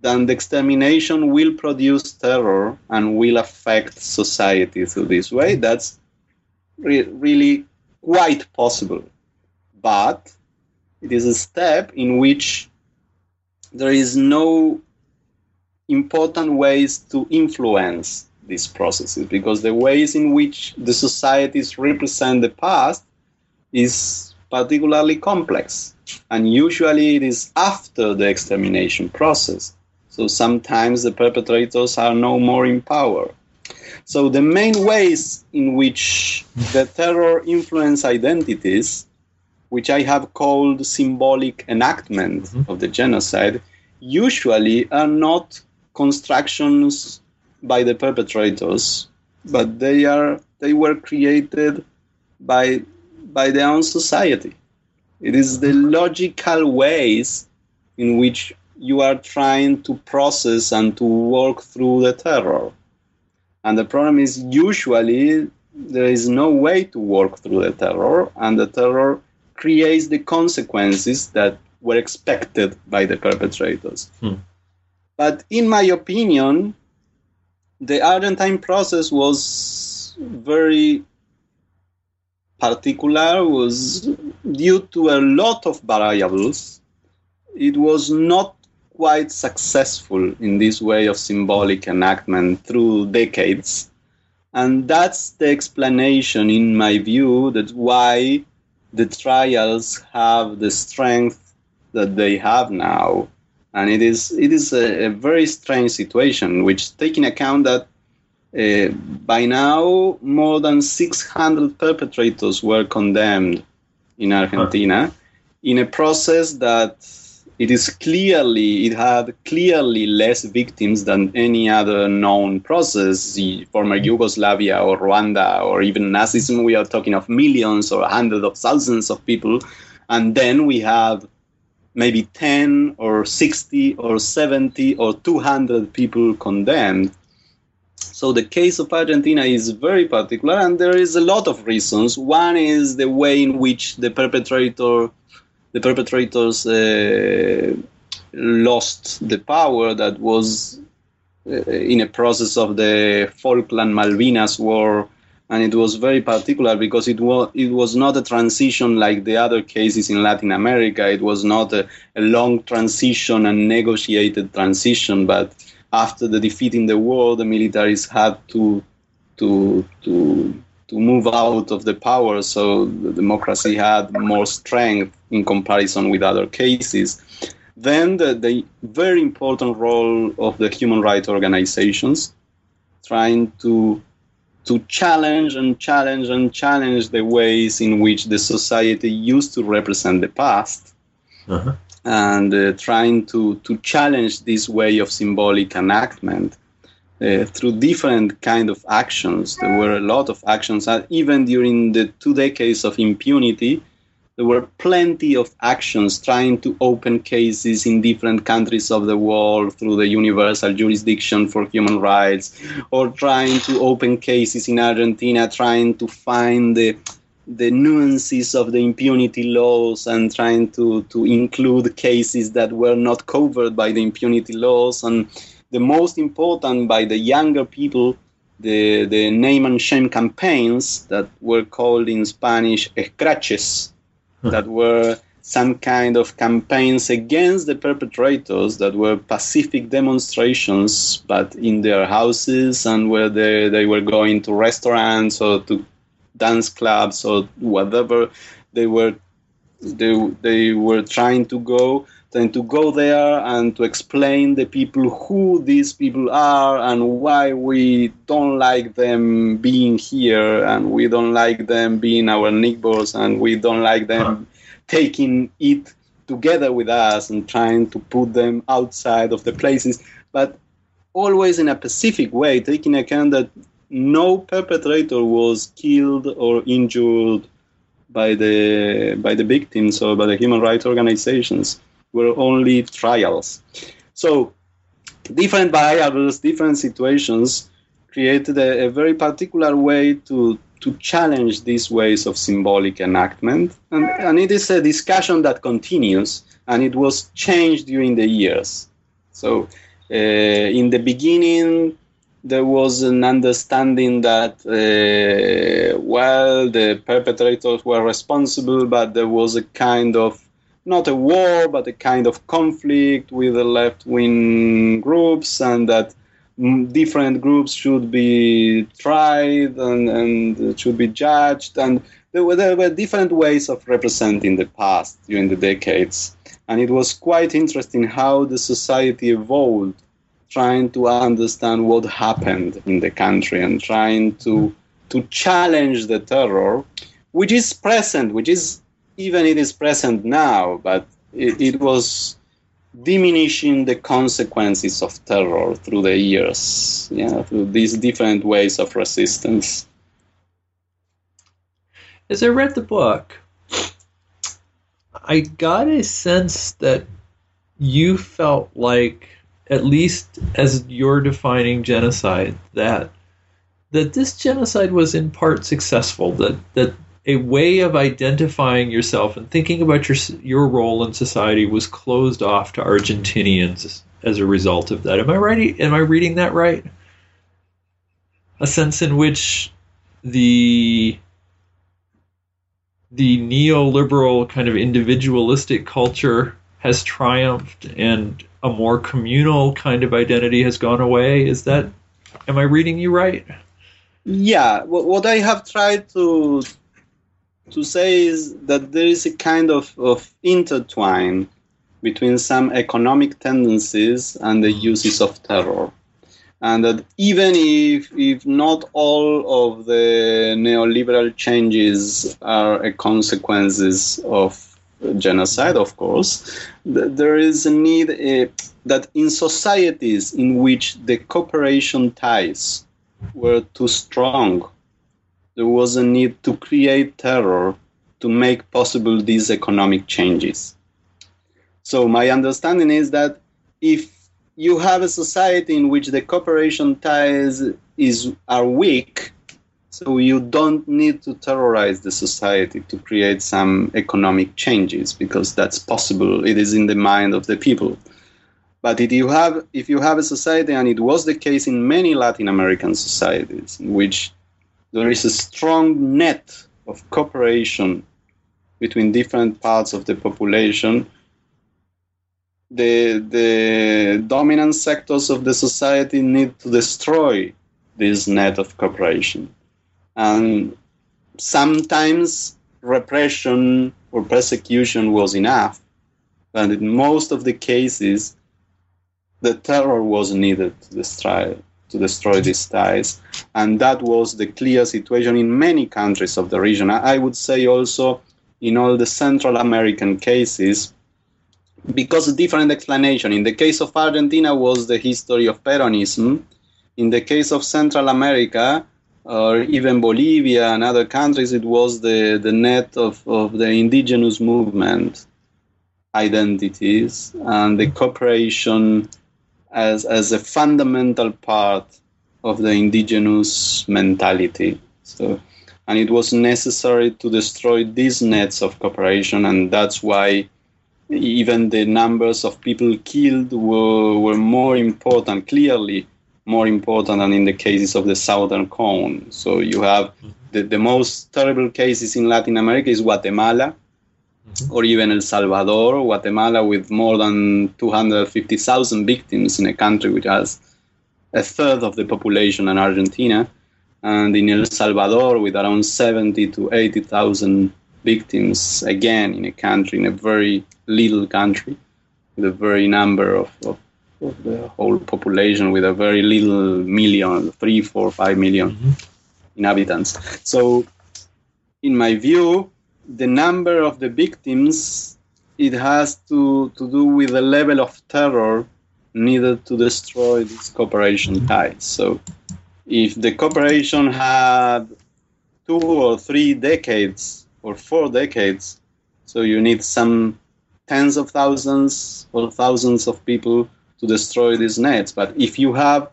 that the extermination will produce terror and will affect society through this way. That's re- really quite possible. But it is a step in which there is no important ways to influence these processes because the ways in which the societies represent the past is particularly complex and usually it is after the extermination process so sometimes the perpetrators are no more in power. So the main ways in which the terror influence identities, which I have called symbolic enactment mm-hmm. of the genocide, usually are not constructions by the perpetrators, but they are they were created by by their own society. It is the logical ways in which you are trying to process and to work through the terror. And the problem is, usually, there is no way to work through the terror, and the terror creates the consequences that were expected by the perpetrators. Hmm. But in my opinion, the Argentine process was very particular, was due to a lot of variables. It was not quite successful in this way of symbolic enactment through decades. And that's the explanation, in my view, that why the trials have the strength that they have now. And it is, it is a, a very strange situation, which, taking account that uh, by now more than 600 perpetrators were condemned in Argentina in a process that it is clearly it had clearly less victims than any other known process. The former mm-hmm. yugoslavia or rwanda or even nazism we are talking of millions or hundreds of thousands of people. And then we have maybe 10 or 60 or 70 or 200 people condemned. So the case of argentina is very particular and there is a lot of reasons. One is the way in which the perpetrator the perpetrators uh, lost the power that was uh, in a process of the Falkland Malvinas War, and it was very particular because it was it was not a transition like the other cases in Latin America. It was not a, a long transition and negotiated transition, but after the defeat in the war, the militaries had to to to to move out of the power so the democracy had more strength in comparison with other cases. Then the, the very important role of the human rights organizations trying to to challenge and challenge and challenge the ways in which the society used to represent the past uh-huh. and uh, trying to, to challenge this way of symbolic enactment uh, through different kind of actions. There were a lot of actions, and even during the two decades of impunity, there were plenty of actions trying to open cases in different countries of the world through the universal jurisdiction for human rights, or trying to open cases in Argentina, trying to find the the nuances of the impunity laws and trying to, to include cases that were not covered by the impunity laws and the most important by the younger people, the, the name and shame campaigns that were called in Spanish escraches, huh. that were some kind of campaigns against the perpetrators that were pacific demonstrations, but in their houses and where they, they were going to restaurants or to dance clubs or whatever they were they, they were trying to go than to go there and to explain the people who these people are and why we don't like them being here and we don't like them being our neighbors and we don't like them taking it together with us and trying to put them outside of the places. But always in a pacific way taking account that no perpetrator was killed or injured by the by the victims or by the human rights organizations were only trials. So different variables, different situations created a, a, very particular way to to challenge these ways of symbolic enactment. And, and it is a discussion that continues and it was changed during the years. So uh, in the beginning, there was an understanding that, uh, well, the perpetrators were responsible, but there was a kind of not a war, but a kind of conflict with the left wing groups, and that different groups should be tried and, and should be judged. And there were, there were different ways of representing the past during the decades. And it was quite interesting how the society evolved trying to understand what happened in the country and trying to to challenge the terror, which is present, which is even it is present now, but it, it was diminishing the consequences of terror through the years, yeah, through these different ways of resistance. As I read the book, I got a sense that you felt like at least as you're defining genocide, that that this genocide was in part successful. That that a way of identifying yourself and thinking about your your role in society was closed off to Argentinians as a result of that. Am I right? Am I reading that right? A sense in which the the neoliberal kind of individualistic culture has triumphed and a more communal kind of identity has gone away. Is that, am I reading you right? Yeah, what I have tried to to say is that there is a kind of, of intertwine between some economic tendencies and the mm-hmm. uses of terror. And that even if, if not all of the neoliberal changes are a consequences of genocide, of course, there is a need uh, that in societies in which the cooperation ties were too strong, there was a need to create terror to make possible these economic changes. So my understanding is that if you have a society in which the cooperation ties is are weak, so you don't need to terrorize the society to create some economic changes because that's possible. It is in the mind of the people. But if you have if you have a society, and it was the case in many Latin American societies, in which there is a strong net of cooperation between different parts of the population, the the dominant sectors of the society need to destroy this net of cooperation and sometimes repression or persecution was enough, but in most of the cases, the terror was needed to destroy to destroy these ties, and that was the clear situation in many countries of the region. I would say also in all the Central American cases, because a different explanation. In the case of Argentina was the history of Peronism. In the case of Central America, or even Bolivia and other countries, it was the, the net of, of the indigenous movement identities and the cooperation as, as a fundamental part of the indigenous mentality. So, and it was necessary to destroy these nets of cooperation, and that's why even the numbers of people killed were, were more important, clearly more important than in the cases of the southern cone. So you have mm-hmm. the, the most terrible cases in Latin America is Guatemala mm-hmm. or even El Salvador, Guatemala with more than 250,000 victims in a country which has a third of the population in Argentina, and in El Salvador with around 70 to 80,000 victims, again in a country, in a very little country, with a very number of, of of the whole population with a very little million, three, four, five million mm-hmm. inhabitants. So, in my view, the number of the victims it has to, to do with the level of terror needed to destroy these cooperation ties. So, if the cooperation had two or three decades or four decades, so you need some tens of thousands or thousands of people to destroy these nets. But if you have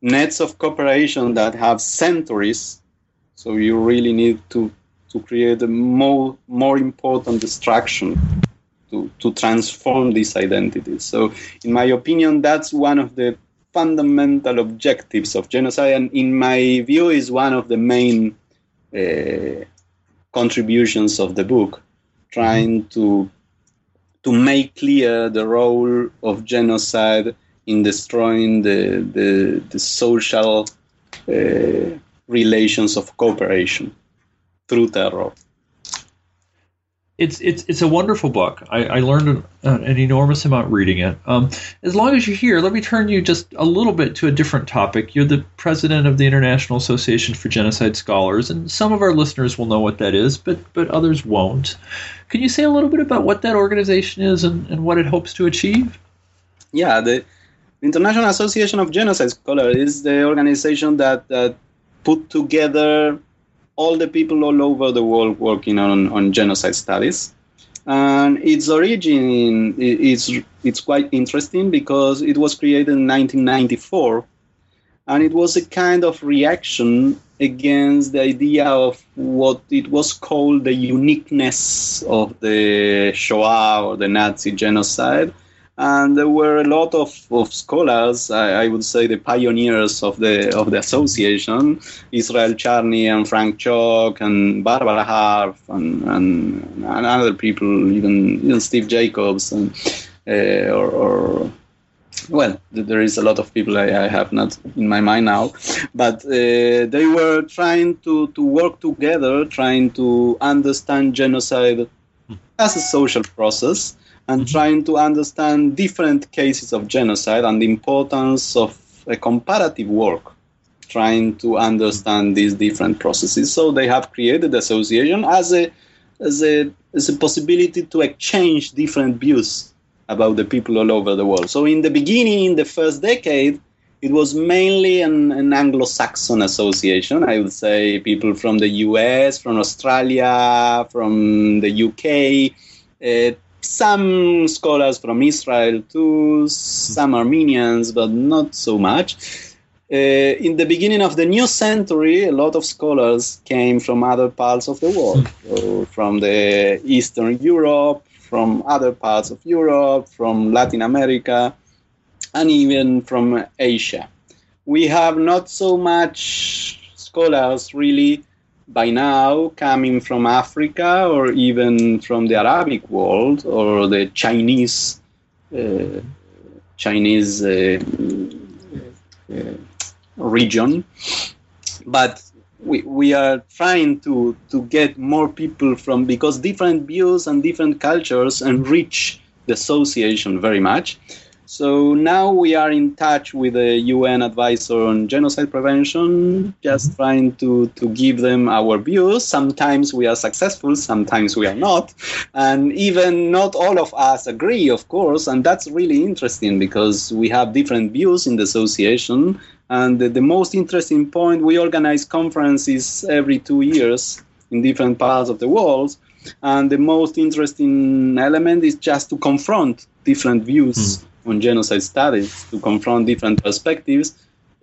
nets of cooperation that have centuries, so you really need to, to create a more, more important destruction to, to transform these identities. So, in my opinion, that's one of the fundamental objectives of genocide, and in my view, is one of the main uh, contributions of the book, trying to to make clear the role of genocide in destroying the the, the social uh, relations of cooperation through terror it's it's it's a wonderful book. I, I learned an, an, enormous amount reading it. Um, as long as you're here, let me turn you just a little bit to a different topic. You're the president of the International Association for Genocide Scholars, and some of our listeners will know what that is, but but others won't. Can you say a little bit about what that organization is and, and what it hopes to achieve? Yeah, the International Association of Genocide Scholars is the organization that that put together all the people all over the world working on, on genocide studies. And its origin is it's quite interesting because it was created in 1994, and it was a kind of reaction against the idea of what it was called the uniqueness of the Shoah or the Nazi genocide, and there were a lot of, of scholars, I, I, would say the pioneers of the of the association, Israel Charny and Frank Chalk and Barbara Harff and, and, and other people, even, even Steve Jacobs and uh, or, or, well, there is a lot of people I, I have not in my mind now, but uh, they were trying to, to work together, trying to understand genocide as a social process and mm-hmm. trying to understand different cases of genocide and the importance of a comparative work trying to understand these different processes. So they have created the association as a as a as a possibility to exchange different views about the people all over the world. So in the beginning, in the first decade, it was mainly an, an Anglo-Saxon association. I would say people from the U.S., from Australia, from the U.K. Uh, some scholars from Israel too, some Armenians, but not so much. Uh, in the beginning of the new century, a lot of scholars came from other parts of the world, so from the Eastern Europe, from other parts of Europe, from Latin America, and even from Asia. We have not so much scholars really by now coming from Africa or even from the Arabic world or the Chinese uh, Chinese uh, uh, region, but we, we are trying to, to get more people from because different views and different cultures enrich the association very much. So now we are in touch with the UN advisor on genocide prevention, just mm-hmm. trying to, to give them our views. Sometimes we are successful, sometimes we are not. And even not all of us agree, of course. And that's really interesting because we have different views in the association. And the, the most interesting point, we organize conferences every two years in different parts of the world. And the most interesting element is just to confront different views. Mm on genocide studies to confront different perspectives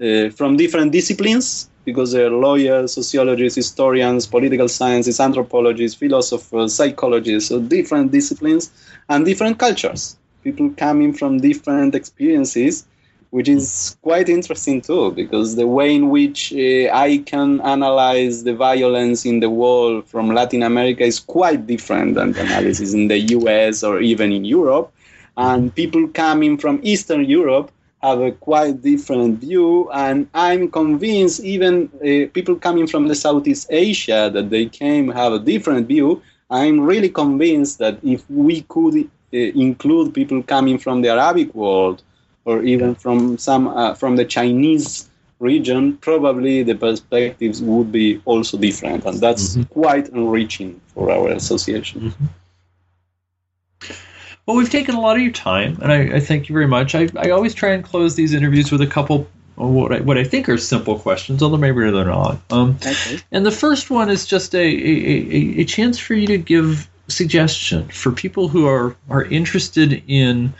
uh, from different disciplines because there are lawyers, sociologists, historians, political scientists, anthropologists, philosophers, psychologists, so different disciplines and different cultures. People coming from different experiences, which is quite interesting too, because the way in which uh, I can analyze the violence in the world from Latin America is quite different than the analysis in the US or even in Europe and people coming from Eastern Europe have a quite different view. And I'm convinced even uh, people coming from the Southeast Asia that they came have a different view. I'm really convinced that if we could uh, include people coming from the Arabic world or even from some uh, from the Chinese region, probably the perspectives would be also different, and that's mm-hmm. quite enriching for our association. Mm-hmm. Well, we've taken a lot of your time, and I, I thank you very much. I, I always try and close these interviews with a couple what I, what I think are simple questions, although maybe they're not. Um, okay. And the first one is just a, a, a, chance for you to give suggestion for people who are, are interested in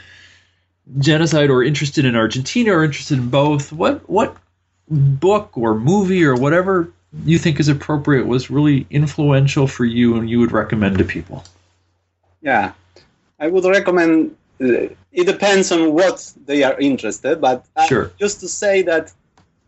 genocide or interested in Argentina or interested in both. What what book or movie or whatever you think is appropriate was really influential for you and you would recommend to people? Yeah, I would recommend. Uh, it depends on what they are interested, but uh, Sure. just to say that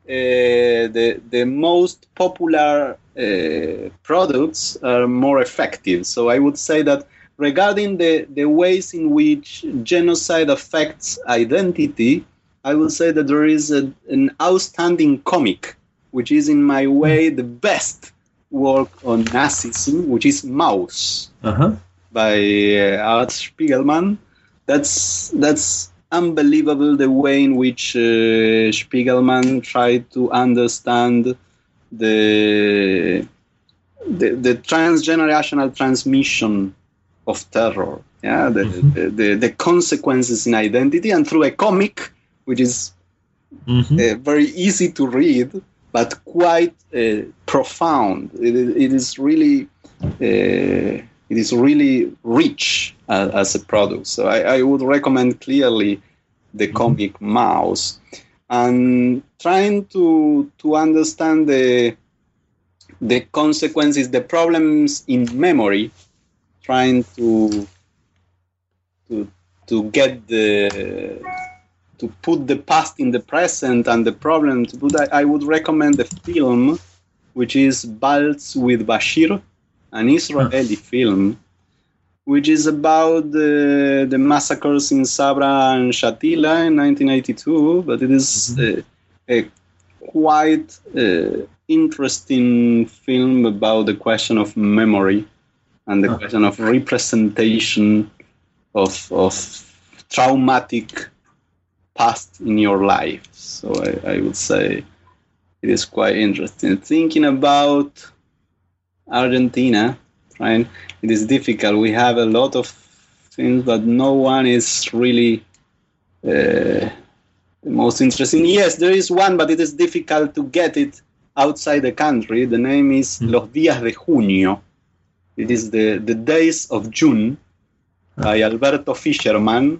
uh, the the most popular uh, products are more effective. So I would say that regarding the, the ways in which genocide affects identity, I would say that there is a, an outstanding comic, which is in my way the best work on Nazism, which is Maus Uh huh. By uh, Art Spiegelman. That's that's unbelievable the way in which uh, Spiegelman tried to understand the the, the transgenerational transmission of terror. Yeah, the, the, the, the consequences in identity, and through a comic, which is Mm-hmm. uh, very easy to read, but quite uh, profound. It, is- it is really, uh, it is really rich uh, as a product. So I, I would recommend clearly the comic Maus, and trying to to understand the the consequences, the problems in memory, trying to to to get the to put the past in the present and the problem to put I, I would recommend the film which is Waltz with Bashir an Israeli film which is about the, the massacres in Sabra and Shatila in 1982 but it is uh, a quite uh, interesting film about the question of memory and the Huh. question of representation of, of traumatic past in your life. So I, I would say it is quite interesting. Thinking about Argentina, right? It is difficult. We have a lot of things, but no one is really uh, the most interesting. Yes, there is one, but it is difficult to get it outside the country. The name is Hmm. Los Días de Junio. It is the, the days of June by Alberto Fischerman.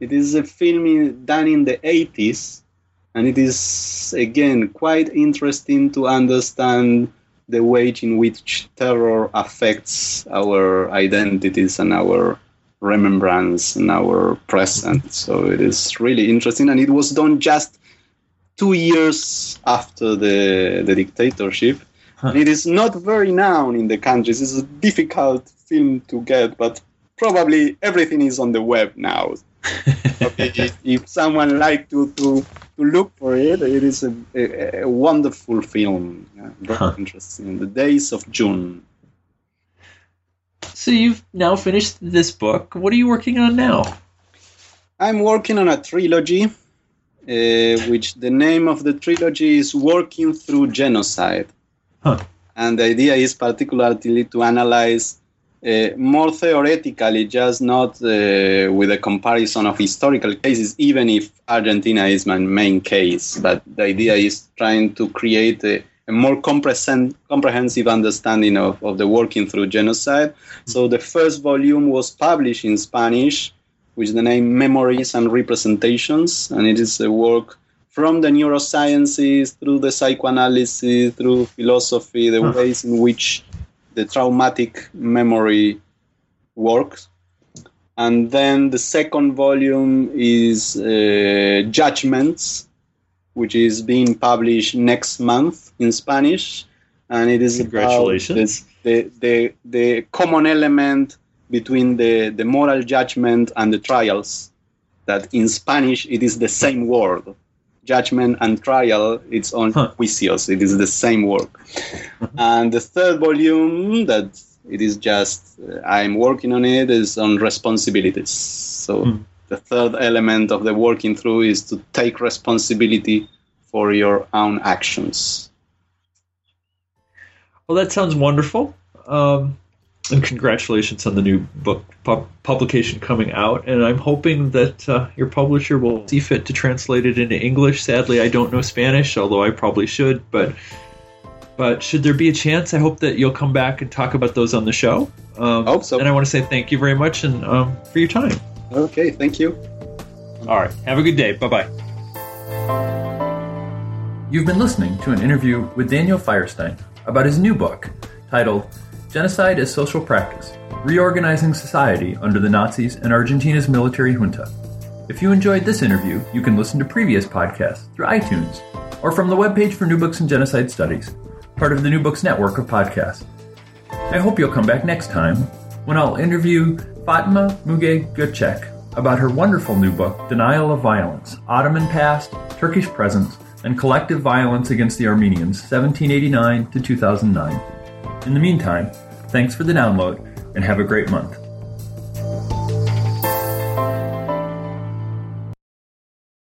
It is a film in, done in the 80s, and it is again quite interesting to understand the way in which terror affects our identities and our remembrance and our present. So it is really interesting, and it was done just two years after the, the dictatorship. Huh. It is not very known in the countries. It's a difficult film to get, but probably everything is on the web now. Okay, if someone like to, to to look for it, it is a, a, a wonderful film. Yeah, very Huh. interesting. The Days of June. So you've now finished this book. What are you working on now? I'm working on a trilogy, uh, which the name of the trilogy is Working Through Genocide. Huh. And the idea is particularly to analyze uh, more theoretically, just not uh, with a comparison of historical cases, even if Argentina is my main case. But the idea is trying to create a, a more comprehensive understanding of, of the working through genocide. So the first volume was published in Spanish with the name Memories and Representations, and it is a work from the neurosciences through the psychoanalysis, through philosophy, the ways in which the traumatic memory works. And then the second volume is uh, Judgments, which is being published next month in Spanish, and it is about Congratulations. the, the, the common element between the, the moral judgment and the trials. That in Spanish it is the same word. Judgment and trial, it's on Huh. juicios. It is the same work. and the third volume that it is just uh, I'm working on it is on responsibilities. So Hmm. the third element of the working through is to take responsibility for your own actions. Well, that sounds wonderful. Um, and congratulations on the new book pu- publication coming out. And I'm hoping that uh, your publisher will see fit to translate it into English. Sadly, I don't know Spanish, although I probably should. But but should there be a chance, I hope that you'll come back and talk about those on the show. Um, Hope so. And I want to say thank you very much and um, for your time. Okay, thank you. All right. Have a good day. Bye bye. You've been listening to an interview with Daniel Feierstein about his new book titled Genocide as Social Practice Reorganizing Society Under the Nazis and Argentina's Military Junta. If you enjoyed this interview, you can listen to previous podcasts through iTunes or from the webpage for New Books in Genocide Studies, part of the New Books network of podcasts. I hope you'll come back next time when I'll interview Fatima Muge Göcek about her wonderful new book, Denial of Violence Ottoman Past, Turkish Present, and Collective Violence Against the Armenians, 1789 to 2009. In the meantime, thanks for the download and have a great month.